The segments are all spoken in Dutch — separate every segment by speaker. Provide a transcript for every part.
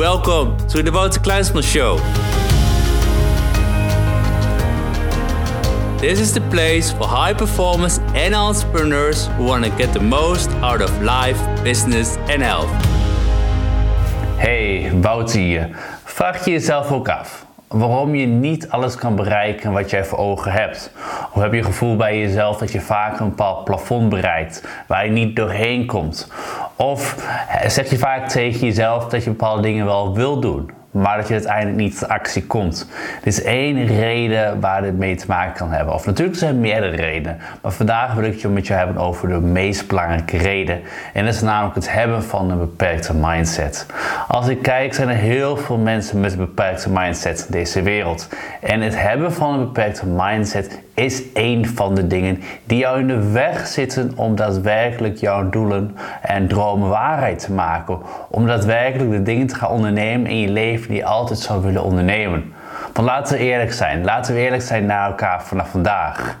Speaker 1: Welcome to the Wouter Kleinsman Show. This is the place for high performers and entrepreneurs who want to get the most out of life, business and health.
Speaker 2: Hey, Wouter hier. Vraag je jezelf ook af waarom je niet alles kan bereiken wat jij voor ogen hebt? Of heb je het gevoel bij jezelf dat je vaak een bepaald plafond bereikt waar je niet doorheen komt? Of zeg je vaak tegen jezelf dat je bepaalde dingen wel wil doen, maar dat je uiteindelijk niet tot actie komt. Dit is één reden waar dit mee te maken kan hebben. Of natuurlijk zijn er meerdere redenen. Maar vandaag wil ik het met je hebben over de meest belangrijke reden. En dat is namelijk het hebben van een beperkte mindset. Als ik kijk, zijn er heel veel mensen met een beperkte mindset in deze wereld. En het hebben van een beperkte mindset is een van de dingen die jou in de weg zitten om daadwerkelijk jouw doelen en dromen waarheid te maken. Om daadwerkelijk de dingen te gaan ondernemen in je leven die je altijd zou willen ondernemen. Want laten we eerlijk zijn, laten we eerlijk zijn naar elkaar vanaf vandaag.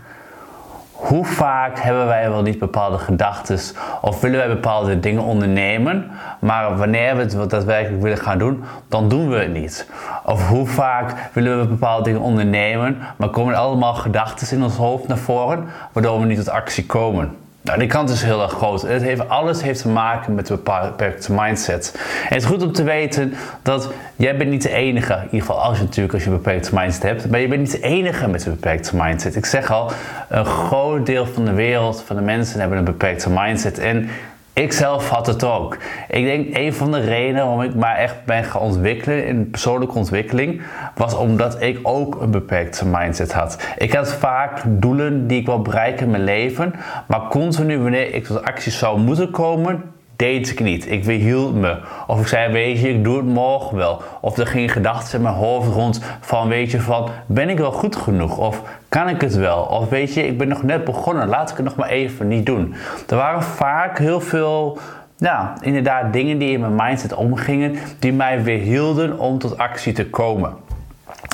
Speaker 2: Hoe vaak hebben wij wel niet bepaalde gedachten of willen wij bepaalde dingen ondernemen, maar wanneer we het daadwerkelijk willen gaan doen, dan doen we het niet. Of hoe vaak willen we bepaalde dingen ondernemen, maar komen allemaal gedachten in ons hoofd naar voren, waardoor we niet tot actie komen. Nou, die kant is heel erg groot. Het heeft, alles heeft te maken met een beperkte mindset. En het is goed om te weten dat jij bent niet de enige, in ieder geval als je natuurlijk als je een beperkte mindset hebt, maar je bent niet de enige met een beperkte mindset. Ik zeg al, een groot deel van de wereld, van de mensen hebben een beperkte mindset. En ik zelf had het ook. Ik denk een van de redenen waarom ik maar echt ben gaan ontwikkelen in persoonlijke ontwikkeling, was omdat ik ook een beperkte mindset had. Ik had vaak doelen die ik wil bereiken in mijn leven, maar continu wanneer ik tot acties zou moeten komen, deed ik niet. Ik weerhield me. Of ik zei, weet je, ik doe het morgen wel. Of er ging gedachten in mijn hoofd rond van, weet je, van, ben ik wel goed genoeg? Of kan ik het wel? Of weet je, ik ben nog net begonnen, laat ik het nog maar even niet doen. Er waren vaak heel veel, ja, inderdaad dingen die in mijn mindset omgingen, die mij weerhielden om tot actie te komen.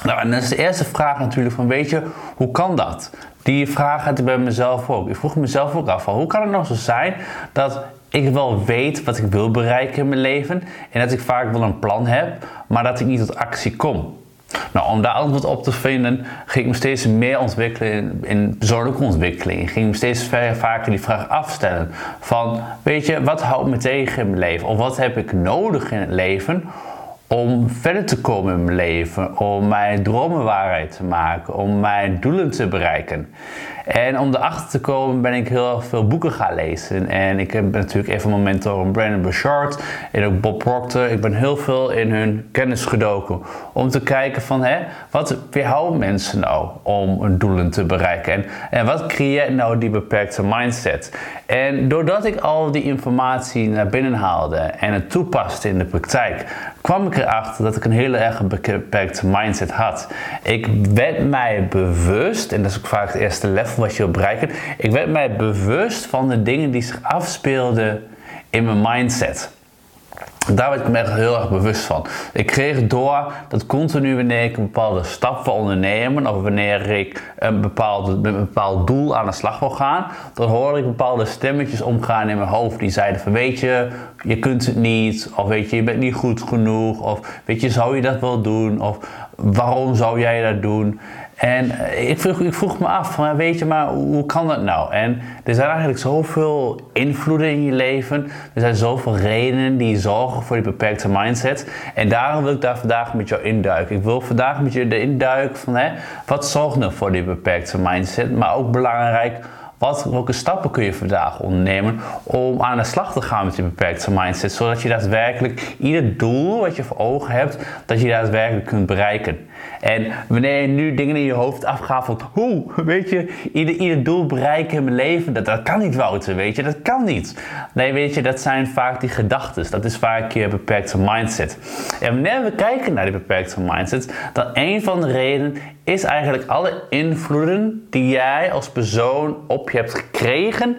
Speaker 2: Nou, en dan is de eerste vraag natuurlijk van, weet je, hoe kan dat? Die vraag had ik bij mezelf ook. Ik vroeg mezelf ook af van, hoe kan het nou zo zijn dat ik wel weet wat ik wil bereiken in mijn leven en dat ik vaak wel een plan heb, maar dat ik niet tot actie kom. Nou, om daar antwoord op te vinden, ging ik me steeds meer ontwikkelen in, in persoonlijke ontwikkeling. Ik ging me steeds vaker die vraag afstellen van, weet je, wat houdt me tegen in mijn leven? Of wat heb ik nodig in het leven om verder te komen in mijn leven, om mijn dromen waarheid te maken, om mijn doelen te bereiken. En om erachter te komen ben ik heel veel boeken gaan lezen. En ik heb natuurlijk even mijn mentor Brandon Bouchard en ook Bob Proctor. Ik ben heel veel in hun kennis gedoken. Om te kijken van, hè, wat weerhouden mensen nou om hun doelen te bereiken? En, en wat creëert nou die beperkte mindset? En doordat ik al die informatie naar binnen haalde en het toepaste in de praktijk, kwam ik erachter dat ik een hele erg beperkte mindset had. Ik werd mij bewust, en dat is ook vaak het eerste level wat je wil bereiken, ik werd mij bewust van de dingen die zich afspeelden in mijn mindset. Daar werd ik me echt heel erg bewust van. Ik kreeg door dat continu wanneer ik een bepaalde stap wil ondernemen of wanneer ik een bepaald, met een bepaald doel aan de slag wil gaan, dan hoorde ik bepaalde stemmetjes omgaan in mijn hoofd die zeiden van weet je, je kunt het niet, of weet je, je bent niet goed genoeg, of weet je, zou je dat wel doen, of waarom zou jij dat doen? En eh, ik vroeg, ik vroeg me af, weet je, maar hoe kan dat nou? En er zijn eigenlijk zoveel invloeden in je leven. Er zijn zoveel redenen die zorgen voor die beperkte mindset. En daarom wil ik daar vandaag met jou induiken. Ik wil vandaag met je erin duiken van, hè, wat zorgt nou voor die beperkte mindset? Maar ook belangrijk, wat, welke stappen kun je vandaag ondernemen om aan de slag te gaan met die beperkte mindset, zodat je daadwerkelijk ieder doel wat je voor ogen hebt, dat je daadwerkelijk kunt bereiken. En wanneer je nu dingen in je hoofd van, hoe, weet je, ieder, ieder doel bereiken in mijn leven, dat, dat kan niet Wouter, weet je, dat kan niet. Nee, weet je, dat zijn vaak die gedachten, dat is vaak je beperkte mindset. En wanneer we kijken naar die beperkte mindset, dan een van de redenen is eigenlijk alle invloeden die jij als persoon op je hebt gekregen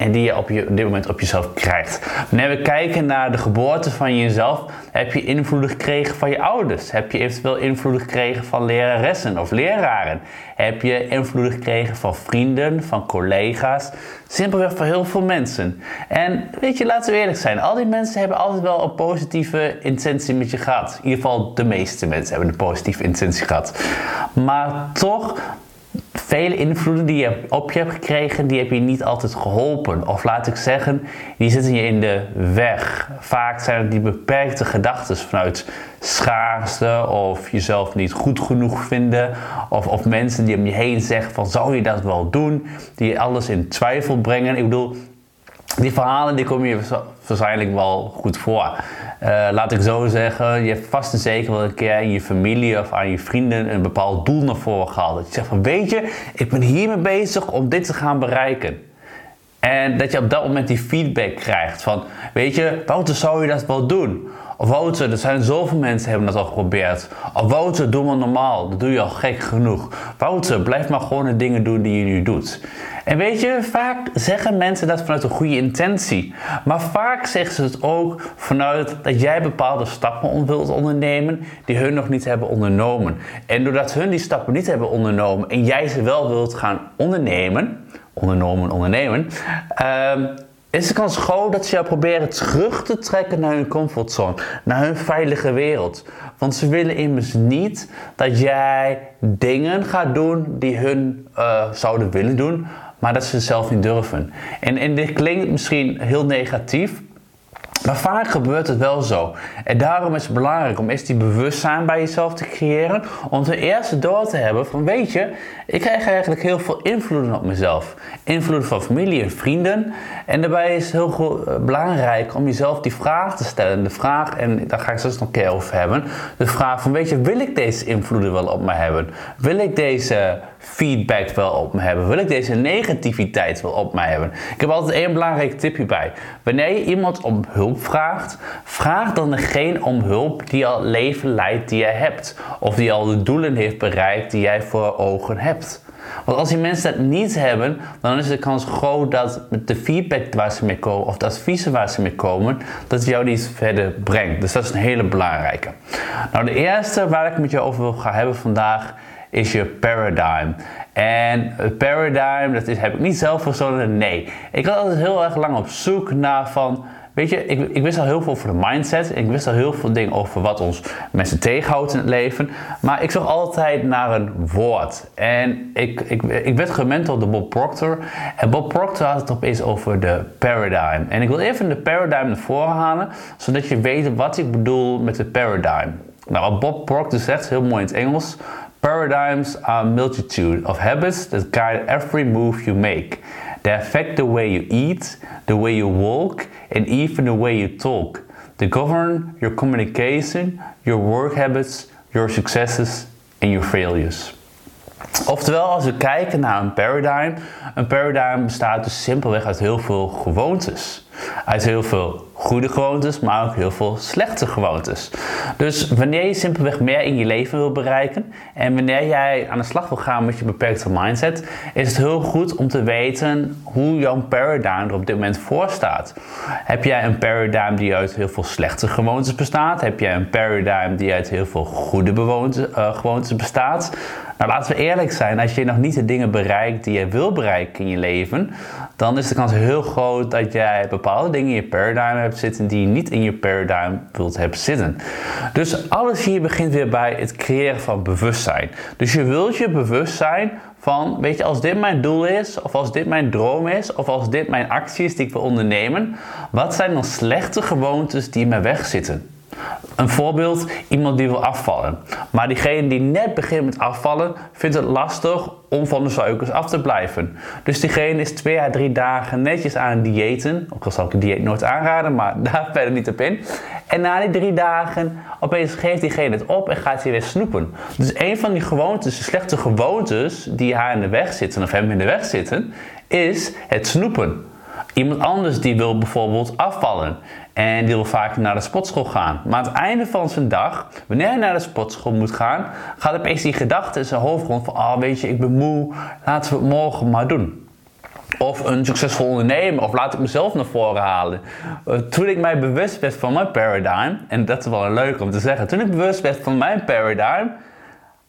Speaker 2: en die je op, je dit moment op jezelf krijgt. Wanneer we kijken naar de geboorte van jezelf, heb je invloed gekregen van je ouders? Heb je eventueel invloed gekregen van leraressen of leraren? Heb je invloed gekregen van vrienden, van collega's? Simpelweg van heel veel mensen. En weet je, laten we eerlijk zijn, al die mensen hebben altijd wel een positieve intentie met je gehad. In ieder geval de meeste mensen hebben een positieve intentie gehad. Maar toch vele invloeden die je op je hebt gekregen, die heb je niet altijd geholpen. Of laat ik zeggen, die zitten je in de weg. Vaak zijn het die beperkte gedachten vanuit schaarste of jezelf niet goed genoeg vinden. Of, of mensen die om je heen zeggen van zou je dat wel doen? Die alles in twijfel brengen. Ik bedoel, die verhalen die kom je waarschijnlijk wel goed voor. Uh, laat ik zo zeggen, je hebt vast en zeker wel een keer in je familie of aan je vrienden een bepaald doel naar voren gehaald. Dat je zegt van weet je, ik ben hiermee bezig om dit te gaan bereiken. En dat je op dat moment die feedback krijgt van, weet je, Wouter, zou je dat wel doen? Of Wouter, er zijn zoveel mensen hebben dat al geprobeerd. Of Wouter, doe maar normaal, dat doe je al gek genoeg. Wouter, blijf maar gewoon de dingen doen die je nu doet. En weet je, vaak zeggen mensen dat vanuit een goede intentie. Maar vaak zeggen ze het ook vanuit dat jij bepaalde stappen wilt ondernemen die hun nog niet hebben ondernomen. En doordat hun die stappen niet hebben ondernomen en jij ze wel wilt gaan ondernemen, ondernomen, ondernemen, uh, is de kans groot dat ze jou proberen terug te trekken naar hun comfortzone, naar hun veilige wereld. Want ze willen immers niet dat jij dingen gaat doen die hun uh, zouden willen doen, maar dat ze zelf niet durven. En, en dit klinkt misschien heel negatief, maar vaak gebeurt het wel zo. En daarom is het belangrijk om eerst die bewustzijn bij jezelf te creëren. Om ten eerste door te hebben van weet je, ik krijg eigenlijk heel veel invloeden op mezelf. Invloeden van familie en vrienden. En daarbij is het heel eh, belangrijk om jezelf die vraag te stellen. De vraag, en daar ga ik straks nog een keer over hebben. De vraag van weet je, wil ik deze invloeden wel op me hebben? Wil ik deze feedback wel op me hebben? Wil ik deze negativiteit wel op me hebben? Ik heb altijd één belangrijk tipje bij. Wanneer je iemand om hulp vraagt, vraag dan degene om hulp die al leven leidt die jij hebt. Of die al de doelen heeft bereikt die jij voor ogen hebt. Want als die mensen dat niet hebben, dan is de kans groot dat de feedback waar ze mee komen, of de adviezen waar ze mee komen, dat jou niet verder brengt. Dus dat is een hele belangrijke. Nou, de eerste waar ik met je over wil gaan hebben vandaag is je paradigm. En paradigm, dat is, heb ik niet zelf verzonnen, nee. Ik was altijd heel erg lang op zoek naar van... Weet je, ik, ik, wist al heel veel over de mindset. Ik wist al heel veel dingen over wat ons mensen tegenhoudt in het leven. Maar ik zocht altijd naar een woord. En ik, ik, ik werd gementord door Bob Proctor. En Bob Proctor had het opeens over de paradigm. En ik wil even de paradigm naar voren halen. Zodat je weet wat ik bedoel met de paradigm. Nou, wat Bob Proctor zegt, heel mooi in het Engels. Paradigms are a multitude of habits that guide every move you make. They affect the way you eat, the way you walk, and even the way you talk. They govern your communication, your work habits, your successes, and your failures. Oftewel, als we kijken naar een paradigm, een paradigm bestaat dus simpelweg uit heel veel gewoontes. Uit heel veel goede gewoontes, maar ook heel veel slechte gewoontes. Dus wanneer je simpelweg meer in je leven wil bereiken en wanneer jij aan de slag wil gaan met je beperkte mindset, is het heel goed om te weten hoe jouw paradigm er op dit moment voor staat. Heb jij een paradigm die uit heel veel slechte gewoontes bestaat? Heb jij een paradigm die uit heel veel goede uh, gewoontes bestaat? Nou, laten we eerlijk zijn, als je nog niet de dingen bereikt die je wil bereiken in je leven, dan is de kans heel groot dat jij bepaalde dingen in je paradigm hebt zitten die je niet in je paradigm wilt hebben zitten. Dus alles hier begint weer bij het creëren van bewustzijn. Dus je wilt je bewust zijn van, weet je, als dit mijn doel is, of als dit mijn droom is, of als dit mijn actie is die ik wil ondernemen, wat zijn dan slechte gewoontes die in mijn weg zitten? Een voorbeeld, iemand die wil afvallen. Maar diegene die net begint met afvallen, vindt het lastig om van de suikers af te blijven. Dus diegene is twee à drie dagen netjes aan het diëten. Ook al zal ik een dieet nooit aanraden, maar daar verder niet op in. En na die drie dagen, opeens geeft diegene het op en gaat hij weer snoepen. Dus een van die gewoontes, de slechte gewoontes die haar in de weg zitten, of hem in de weg zitten, is het snoepen. Iemand anders die wil bijvoorbeeld afvallen en die wil vaak naar de sportschool gaan. Maar aan het einde van zijn dag, wanneer hij naar de sportschool moet gaan, gaat opeens die gedachte in zijn hoofd rond van, ah oh, weet je, ik ben moe, laten we het morgen maar doen. of een succesvol ondernemer, of laat ik mezelf naar voren halen. Eh, toen ik mij bewust werd van mijn paradigm, en dat is wel leuk om te zeggen, toen ik bewust werd van mijn paradigm,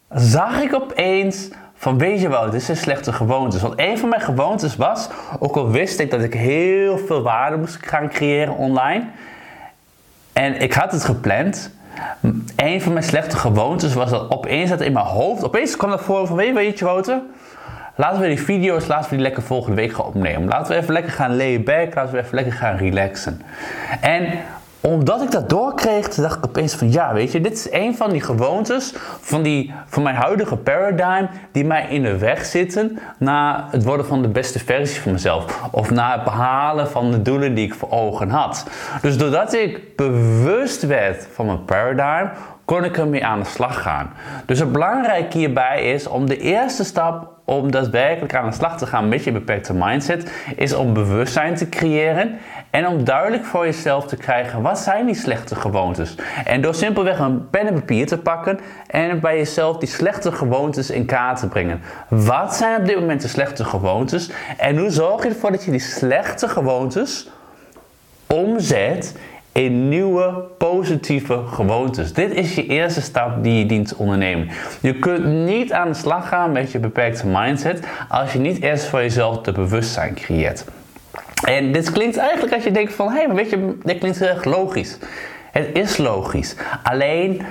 Speaker 2: zag ik opeens van weet je wel, dit zijn slechte gewoontes. Want een van mijn gewoontes was, ook al wist ik dat ik heel veel waarde moest gaan creëren online, en ik had het gepland, een van mijn slechte gewoontes was dat opeens dat in mijn hoofd, opeens kwam dat voor van weet je, je Wouter, Laten we die video's, laten we die lekker volgende week gaan opnemen. Laten we even lekker gaan lay back, laten we even lekker gaan relaxen. En omdat ik dat doorkreeg, dacht ik opeens van ja, weet je, dit is een van die gewoontes van, die, van mijn huidige paradigm die mij in de weg zitten naar het worden van de beste versie van mezelf. Of naar het behalen van de doelen die ik voor ogen had. Dus doordat ik bewust werd van mijn paradigm, kon ik ermee aan de slag gaan. Dus het belangrijke hierbij is om de eerste stap om daadwerkelijk aan de slag te gaan met je beperkte mindset, is om bewustzijn te creëren en om duidelijk voor jezelf te krijgen wat zijn die slechte gewoontes. En door simpelweg een pen en papier te pakken en bij jezelf die slechte gewoontes in kaart te brengen. Wat zijn op dit moment de slechte gewoontes en hoe zorg je ervoor dat je die slechte gewoontes omzet in nieuwe positieve gewoontes. Dit is je eerste stap die je dient te ondernemen. Je kunt niet aan de slag gaan met je beperkte mindset als je niet eerst voor jezelf de bewustzijn creëert. En dit klinkt eigenlijk als je denkt van, hé, hey, maar weet je, dit klinkt heel erg logisch. Het is logisch. Alleen 98%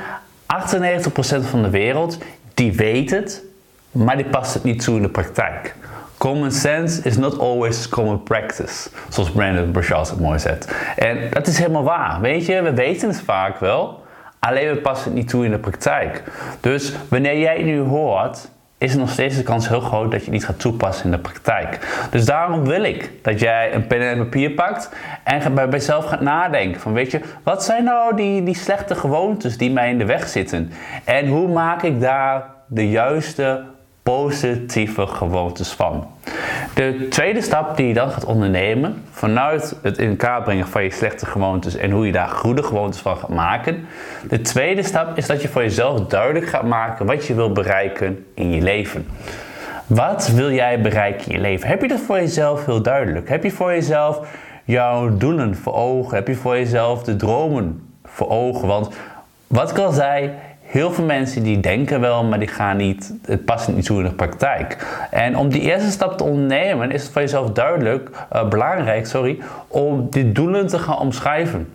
Speaker 2: van de wereld, die weet het, maar die past het niet toe in de praktijk. Common sense is not always common practice. Zoals Brandon Burchard het mooi zegt. En dat is helemaal waar. Weet je, we weten het vaak wel. Alleen we passen het niet toe in de praktijk. Dus wanneer jij het nu hoort, is er nog steeds de kans heel groot dat je het niet gaat toepassen in de praktijk. Dus daarom wil ik dat jij een pen en papier pakt en bij jezelf gaat nadenken van weet je, wat zijn nou die, die slechte gewoontes die mij in de weg zitten? En hoe maak ik daar de juiste positieve gewoontes van. De tweede stap die je dan gaat ondernemen, vanuit het in kaart brengen van je slechte gewoontes en hoe je daar goede gewoontes van gaat maken. De tweede stap is dat je voor jezelf duidelijk gaat maken wat je wil bereiken in je leven. Wat wil jij bereiken in je leven? Heb je dat voor jezelf heel duidelijk? Heb je voor jezelf jouw doelen voor ogen? Heb je voor jezelf de dromen voor ogen? Want wat al zei, heel veel mensen die denken wel, maar die gaan niet, het past niet zo in de praktijk. En om die eerste stap te ondernemen is het voor jezelf duidelijk, uh, belangrijk, sorry, om die doelen te gaan omschrijven.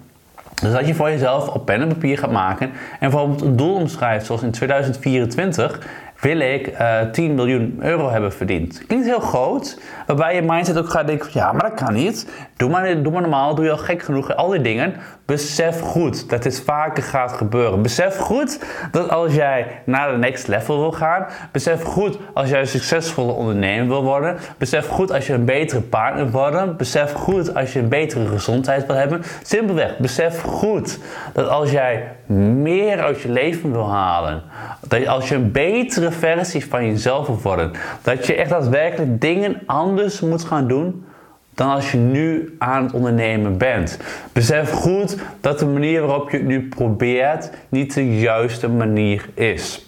Speaker 2: Dus dat je voor jezelf op pen en papier gaat maken en bijvoorbeeld een doel omschrijft, zoals in 2024 wil ik uh, eh, 10 miljoen euro hebben verdiend. Klinkt heel groot, waarbij je mindset ook gaat denken: ja, maar dat kan niet. Doe maar, doe maar normaal, doe je al gek genoeg, al die dingen. Besef goed dat dit vaker gaat gebeuren. Besef goed dat als jij naar de next level wil gaan, besef goed als jij een succesvolle ondernemer wil worden, besef goed als je een betere partner wil worden, besef goed als je een betere gezondheid wil hebben. Simpelweg, besef goed dat als jij meer uit je leven wil halen, dat als je een betere versie van jezelf wil worden, dat je echt daadwerkelijk dingen anders moet gaan doen dan als je nu aan het ondernemen bent. Besef goed dat de manier waarop je het nu probeert niet de juiste manier is.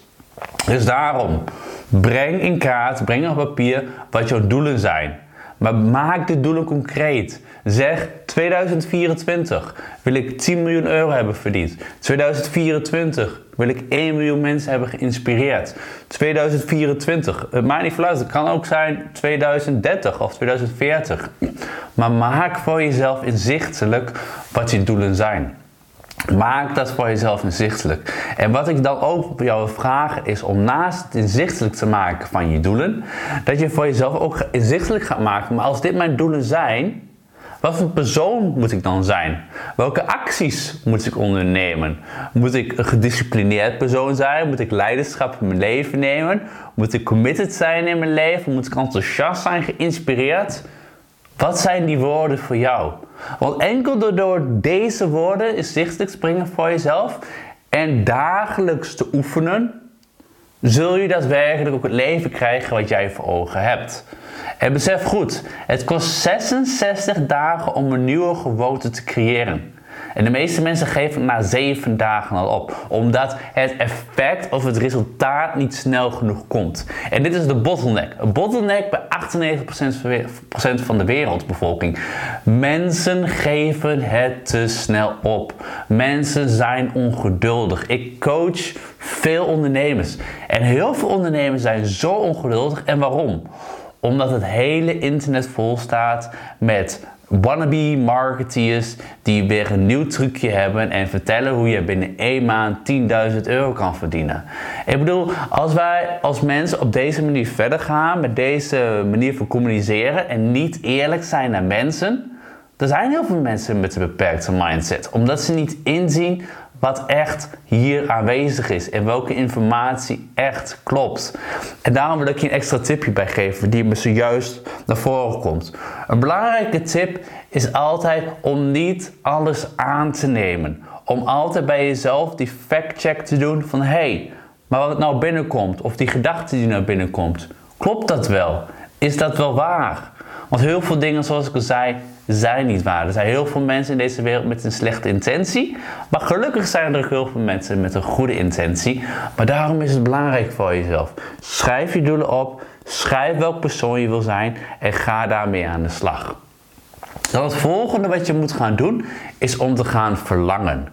Speaker 2: Dus daarom, breng in kaart, breng op papier wat jouw doelen zijn. Maar maak de doelen concreet. Zeg 2024 wil ik 10 miljoen euro hebben verdiend. 2024 wil ik 1 miljoen mensen hebben geïnspireerd. 2024, het maakt niet uit, het kan ook zijn 2030 of 2040. Maar maak voor jezelf inzichtelijk wat je doelen zijn. Maak dat voor jezelf inzichtelijk. En wat ik dan ook op jou vraag is om naast het inzichtelijk te maken van je doelen, dat je voor jezelf ook inzichtelijk gaat maken. Maar als dit mijn doelen zijn, wat voor persoon moet ik dan zijn? Welke acties moet ik ondernemen? Moet ik een gedisciplineerd persoon zijn? Moet ik leiderschap in mijn leven nemen? Moet ik committed zijn in mijn leven? Moet ik enthousiast zijn, geïnspireerd? Wat zijn die woorden voor jou? Want enkel door deze woorden inzichtelijk te brengen voor jezelf en dagelijks te oefenen, zul je daadwerkelijk ook het leven krijgen wat jij voor ogen hebt. En besef goed, het kost 66 dagen om een nieuwe gewoonte te creëren. En de meeste mensen geven na zeven dagen al op. Omdat het effect of het resultaat niet snel genoeg komt. En dit is de bottleneck. Een bottleneck bij 98% van de wereldbevolking. Mensen geven het te snel op. Mensen zijn ongeduldig. Ik coach veel ondernemers. En heel veel ondernemers zijn zo ongeduldig. En waarom? Omdat het hele internet vol staat met wannabe marketeers die weer een nieuw trucje hebben en vertellen hoe je binnen één maand 10.000 euro kan verdienen. Ik bedoel, als wij als mensen op deze manier verder gaan, met deze manier van communiceren en niet eerlijk zijn naar mensen, er zijn heel veel mensen met een beperkte mindset, omdat ze niet inzien wat echt hier aanwezig is en welke informatie echt klopt. En daarom wil ik je een extra tipje bij geven die me zojuist naar voren komt. Een belangrijke tip is altijd om niet alles aan te nemen. Om altijd bij jezelf die fact-check te doen van hé, hey, maar wat nou binnenkomt of die gedachte die nou binnenkomt, klopt dat wel? Is dat wel waar? Want heel veel dingen, zoals ik al zei, zijn niet waar. Er zijn heel veel mensen in deze wereld met een slechte intentie. Maar gelukkig zijn er ook heel veel mensen met een goede intentie. Maar daarom is het belangrijk voor jezelf. Schrijf je doelen op. Schrijf welk persoon je wil zijn. En ga daarmee aan de slag. Dan het volgende wat je moet gaan doen is om te gaan verlangen.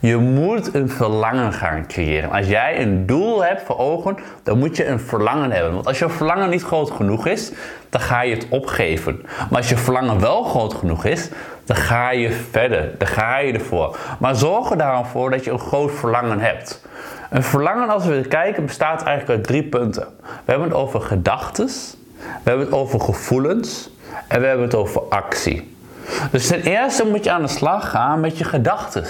Speaker 2: Je moet een verlangen gaan creëren. Als jij een doel hebt voor ogen, dan moet je een verlangen hebben. Want als je verlangen niet groot genoeg is, dan ga je het opgeven. Maar als je verlangen wel groot genoeg is, dan ga je verder. Dan ga je ervoor. Maar zorg er daarom voor dat je een groot verlangen hebt. Een verlangen, als we kijken, bestaat eigenlijk uit drie punten. We hebben het over gedachten, we hebben het over gevoelens en we hebben het over actie. Dus ten eerste moet je aan de slag gaan met je gedachten.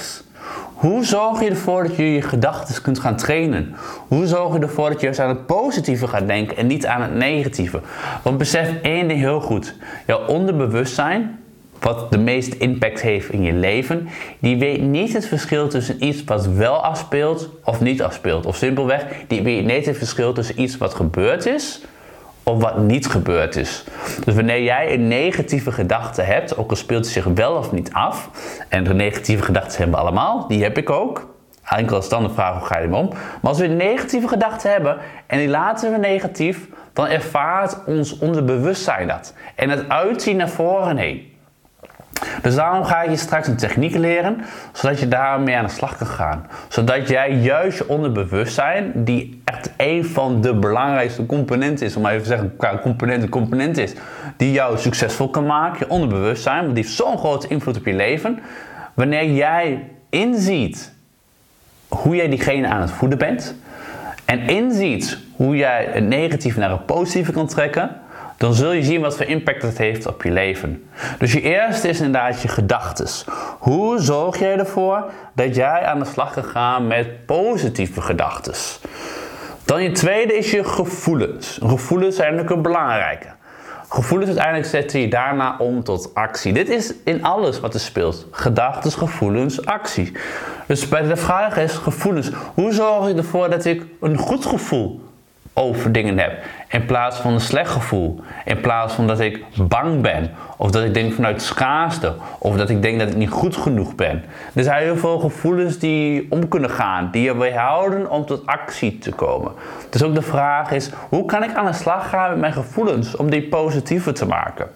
Speaker 2: Hoe zorg je ervoor dat je je gedachten kunt gaan trainen? Hoe zorg je ervoor dat je juist aan het positieve gaat denken en niet aan het negatieve? Want besef één ding heel goed. Jouw onderbewustzijn, wat de meeste impact heeft in je leven, die weet niet het verschil tussen iets wat wel afspeelt of niet afspeelt. Of simpelweg, die weet niet het verschil tussen iets wat gebeurd is of wat niet gebeurd is. Dus wanneer jij een negatieve gedachte hebt, ook al speelt het zich wel of niet af, en de negatieve gedachten hebben we allemaal, die heb ik ook. Eigenlijk al standaard vraag hoe ga je ermee om. Maar als we een negatieve gedachte hebben en die laten we negatief, dan ervaart ons onderbewustzijn dat. En het uitzien naar voren heen. Dus daarom ga je straks een techniek leren, zodat je daarmee aan de slag kan gaan. Zodat jij juist je onderbewustzijn, die een van de belangrijkste componenten is, om even te zeggen, qua component component is, die jou succesvol kan maken, je onderbewustzijn, want die heeft zo'n grote invloed op je leven. Wanneer jij inziet hoe jij diegene aan het voeden bent, en inziet hoe jij het negatieve naar het positieve kan trekken, dan zul je zien wat voor impact het heeft op je leven. Dus je eerste is inderdaad je gedachtes. Hoe zorg jij ervoor dat jij aan de slag kan gaan met positieve gedachtes? Dan je tweede is je gevoelens. Gevoelens zijn natuurlijk een belangrijke. Gevoelens uiteindelijk zetten je daarna om tot actie. Dit is in alles wat er speelt. Gedachten, gevoelens, actie. Dus bij de vraag is gevoelens. Hoe zorg ik ervoor dat ik een goed gevoel over dingen heb. In plaats van een slecht gevoel. In plaats van dat ik bang ben. Of dat ik denk vanuit schaarste. Of dat ik denk dat ik niet goed genoeg ben. Er zijn heel veel gevoelens die om kunnen gaan. Die je weerhouden om tot actie te komen. Dus ook de vraag is, hoe kan ik aan de slag gaan met mijn gevoelens om die positiever te maken?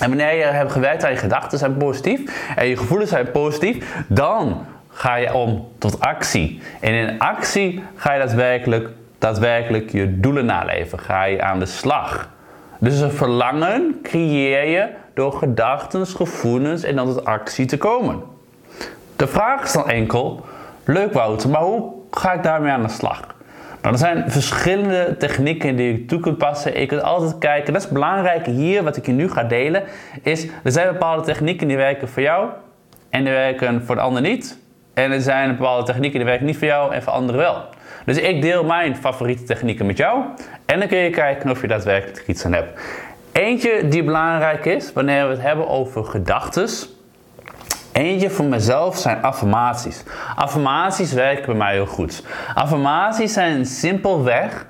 Speaker 2: En wanneer je hebt gewerkt aan je gedachten zijn positief en je gevoelens zijn positief, dan ga je om tot actie. En in actie ga je daadwerkelijk daadwerkelijk je doelen naleven? Ga je aan de slag? Dus een verlangen creëer je door gedachten, gevoelens en dan tot actie te komen. De vraag is dan enkel, leuk Wouter, maar hoe ga ik daarmee aan de slag? Nou, er zijn verschillende technieken die je toe kunt passen. Je kunt altijd kijken, dat is belangrijk hier, wat ik je nu ga delen, is er zijn bepaalde technieken die werken voor jou en die werken voor de ander niet. En er zijn bepaalde technieken die werken niet voor jou en voor anderen wel. Dus ik deel mijn favoriete technieken met jou. En dan kun je kijken of je daadwerkelijk iets aan hebt. Eentje die belangrijk is wanneer we het hebben over gedachten. Eentje voor mezelf zijn affirmaties. Affirmaties werken bij mij heel goed. Affirmaties zijn simpelweg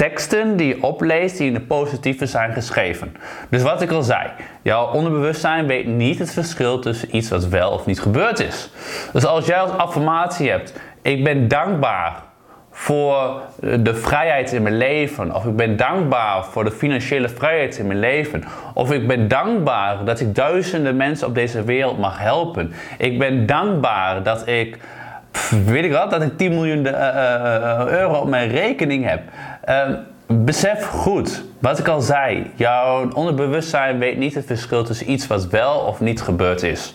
Speaker 2: teksten die je opleest die in de positieve zijn geschreven. Dus wat ik al zei, jouw onderbewustzijn weet niet het verschil tussen iets wat wel of niet gebeurd is. Dus als jij als affirmatie hebt, ik ben dankbaar voor de vrijheid in mijn leven. Of ik ben dankbaar voor de financiële vrijheid in mijn leven. Of ik ben dankbaar dat ik duizenden mensen op deze wereld mag helpen. Ik ben dankbaar dat ik, weet ik wat, dat ik 10 miljoen uh, uh, euro op mijn rekening heb. Uh, besef goed, wat ik al zei, jouw onderbewustzijn weet niet het verschil tussen iets wat wel of niet gebeurd is.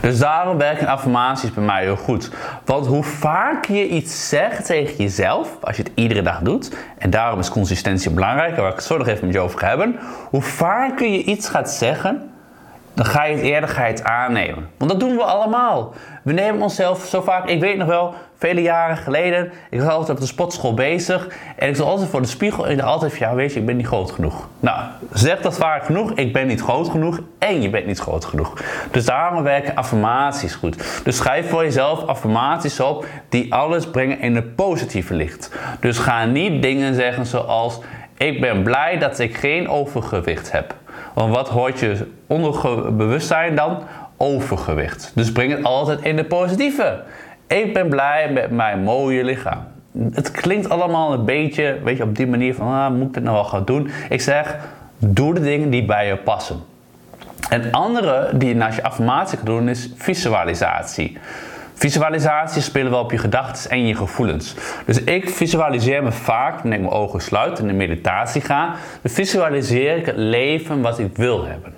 Speaker 2: Dus daarom werken affirmaties bij mij heel goed. Want hoe vaak je iets zegt tegen jezelf, als je het iedere dag doet, en daarom is consistentie belangrijk, waar ik het zo nog even met je over hebben, hoe vaker je iets gaat zeggen, dan ga je het eerder ga je het aannemen. Want dat doen we allemaal. We nemen onszelf zo vaak, ik weet nog wel, vele jaren geleden, ik was altijd op de sportschool bezig en ik zat altijd voor de spiegel en ik altijd van, ja weet je, ik ben niet groot genoeg. Nou, zeg dat vaak genoeg, ik ben niet groot genoeg en je bent niet groot genoeg. Dus daarom werken affirmaties goed. Dus schrijf voor jezelf affirmaties op die alles brengen in het positieve licht. Dus ga niet dingen zeggen zoals, ik ben blij dat ik geen overgewicht heb. Want wat hoort je onderbewustzijn dan? Overgewicht. Dus breng het altijd in de positieve. Ik ben blij met mijn mooie lichaam. Het klinkt allemaal een beetje, weet je, op die manier van, ah, moet ik het nou wel gaan doen? Ik zeg, doe de dingen die bij je passen. En andere die je naast je affirmatie kan doen is visualisatie. Visualisatie spelen wel op je gedachten en je gevoelens. Dus ik visualiseer me vaak, wanneer ik mijn ogen sluit en in meditatie ga, dan visualiseer ik het leven wat ik wil hebben.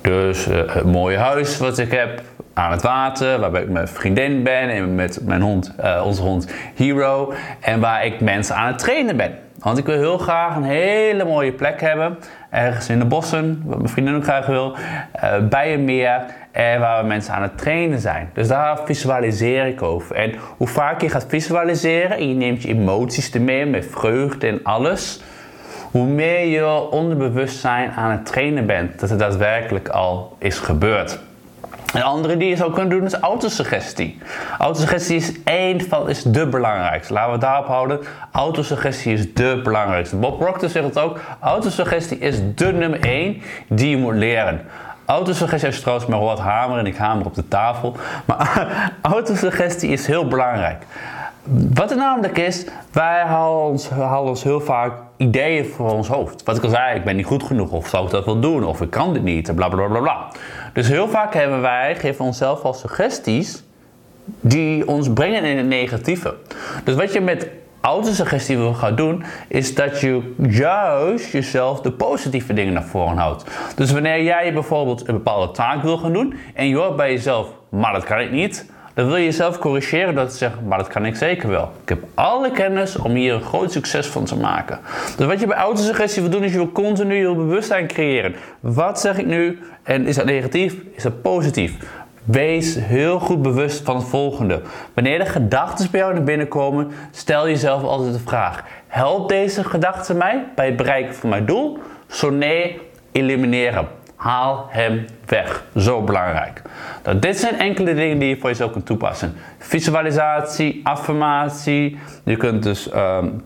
Speaker 2: Dus uh, het mooie huis wat ik heb, aan het water, waarbij ik met vriendin ben en met mijn hond, uh, onze hond Hero. En waar ik mensen aan het trainen ben. Want ik wil heel graag een hele mooie plek hebben. Ergens in de bossen, wat mijn vriendin ook graag wil. Uh, bij een meer. En waar we mensen aan het trainen zijn. Dus daar visualiseer ik over. En hoe vaak je gaat visualiseren en je neemt je emoties ermee met vreugde en alles. Hoe meer je onderbewustzijn aan het trainen bent. Dat het daadwerkelijk al is gebeurd. Een andere die je zou kunnen doen is autosuggestie. Autosuggestie is één van, is de belangrijkste. Laten we daarop houden. Autosuggestie is de belangrijkste. Bob Proctor zegt het ook. Autosuggestie is de nummer één die je moet leren. Autosuggestie is trouwens maar wat hamer en ik hamer op de tafel. Maar autosuggestie is heel belangrijk. Wat het namelijk is, wij halen ons, halen ons heel vaak ideeën voor ons hoofd. Wat ik al zei, ik ben niet goed genoeg, of zou ik dat wel doen, of ik kan dit niet, bla bla bla bla. Dus heel vaak hebben wij, geven onszelf al suggesties die ons brengen in het negatieve. Dus wat je met autosuggestie wil gaan doen, is dat je juist jezelf de positieve dingen naar voren houdt. Dus wanneer jij bijvoorbeeld een bepaalde taak wil gaan doen en je hoort bij jezelf, maar dat kan ik niet dan wil je jezelf corrigeren door te zeggen, maar dat kan ik zeker wel. Ik heb alle kennis om hier een groot succes van te maken. Dus wat je bij autosuggestie wil doen, is je wil continu je bewustzijn creëren. Wat zeg ik nu? En is dat negatief? Is dat positief? Wees heel goed bewust van het volgende. Wanneer de gedachten bij jou naar binnen komen, stel jezelf altijd de vraag: helpt deze gedachte mij bij het bereiken van mijn doel? Zo nee, elimineer hem. Haal hem weg. Zo belangrijk. Nou, dit zijn enkele dingen die je voor jezelf kunt toepassen. Visualisatie, affirmatie. Je kunt dus um,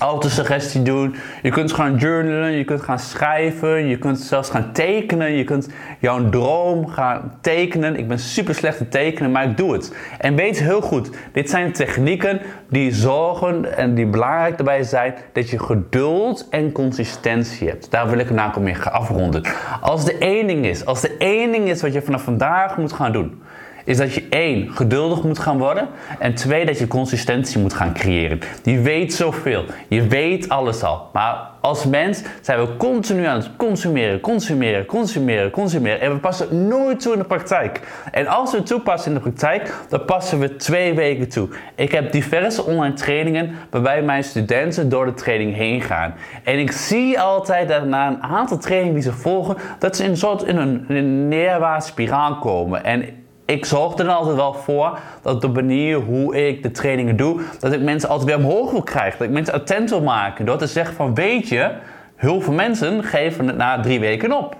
Speaker 2: autosuggestie doen. Je kunt gaan journalen, je kunt gaan schrijven, je kunt zelfs gaan tekenen. Je kunt jouw droom gaan tekenen. Ik ben super slecht te tekenen, maar ik doe het. En weet heel goed, dit zijn technieken die zorgen en die belangrijk daarbij zijn dat je geduld en consistentie hebt. Daar wil ik namelijk mee gaan afronden. Als de één ding is, als de één ding is wat je vanaf vandaag moet gaan doen is dat je één, geduldig moet gaan worden. En twee, dat je consistentie moet gaan creëren. Je weet zoveel. Je weet alles al. Maar als mens zijn we continu aan het consumeren, consumeren, consumeren, consumeren. En we passen het nooit toe in de praktijk. En als we toepassen in de praktijk, dan passen we twee weken toe. Ik heb diverse online trainingen waarbij mijn studenten door de training heen gaan. En ik zie altijd dat na een aantal trainingen die ze volgen, dat ze in een soort in een, in spiraal komen. En ik zorg er dan altijd wel voor dat de manier hoe ik de trainingen doe, dat ik mensen altijd weer omhoog wil krijgen. Dat ik mensen attent wil maken. Door te zeggen van weet je, heel veel mensen geven het na drie weken op.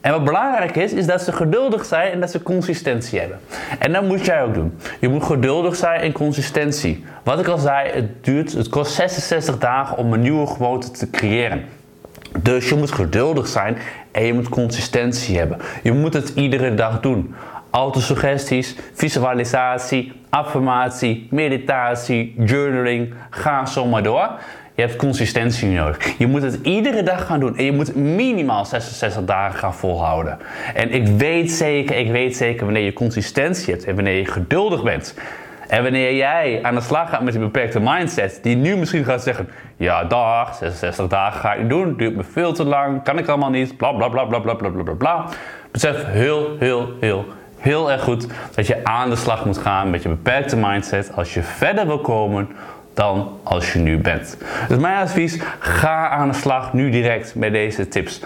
Speaker 2: En wat belangrijk is, is dat ze geduldig zijn en dat ze consistentie hebben. En dat moet jij ook doen. Je moet geduldig zijn en consistentie. Wat ik al zei, het, duurt, het kost 66 dagen om een nieuwe gewoonte te creëren. Dus je moet geduldig zijn en je moet consistentie hebben. Je moet het iedere dag doen. Autosuggesties, visualisatie, affirmatie, meditatie, journaling, ga zo maar door. Je hebt consistentie nodig. Je moet het iedere dag gaan doen. En je moet minimaal 66 dagen gaan volhouden. En ik weet zeker, ik weet zeker wanneer je consistentie hebt en wanneer je geduldig bent. En wanneer jij aan de slag gaat met die beperkte mindset, die nu misschien gaat zeggen: Ja, dag, 66 dagen ga ik doen, duurt me veel te lang, kan ik allemaal niet, bla bla bla bla bla bla bla bla. Besef heel, heel, heel, heel erg goed dat je aan de slag moet gaan met je beperkte mindset als je verder wil komen dan als je nu bent. Dus mijn advies, ga aan de slag nu direct met deze tips.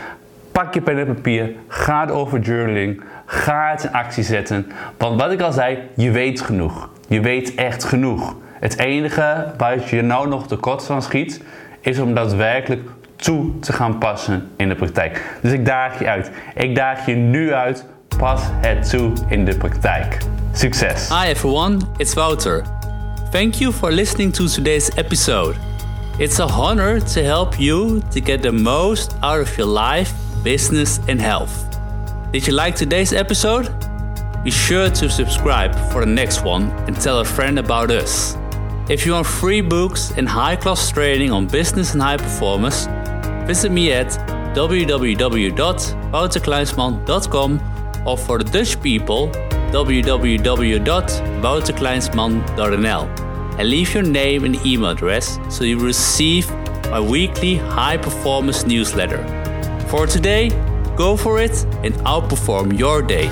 Speaker 2: Pak je pen en papier, ga over journaling, ga het in actie zetten. Want wat ik al zei, je weet genoeg. Je weet echt genoeg. Het enige waar je nou nog tekort van schiet, is om daadwerkelijk toe te gaan passen in de praktijk. Dus ik daag je uit. Ik daag je nu uit. Pas het toe in de praktijk. Succes!
Speaker 1: Hi everyone, it's Wouter. Thank you for listening to today's episode. It's a honor to help you to get the most out of your life, business, and health. Did you like today's episode? Be sure to subscribe for the next one and tell a friend about us. If you want free books and high class training on business and high performance, visit me at www.wouterkleinsman.com or for the Dutch people, www.wouterkleinsman.nl and leave your name and email address so you receive my weekly high performance newsletter. For today, go for it and outperform your day.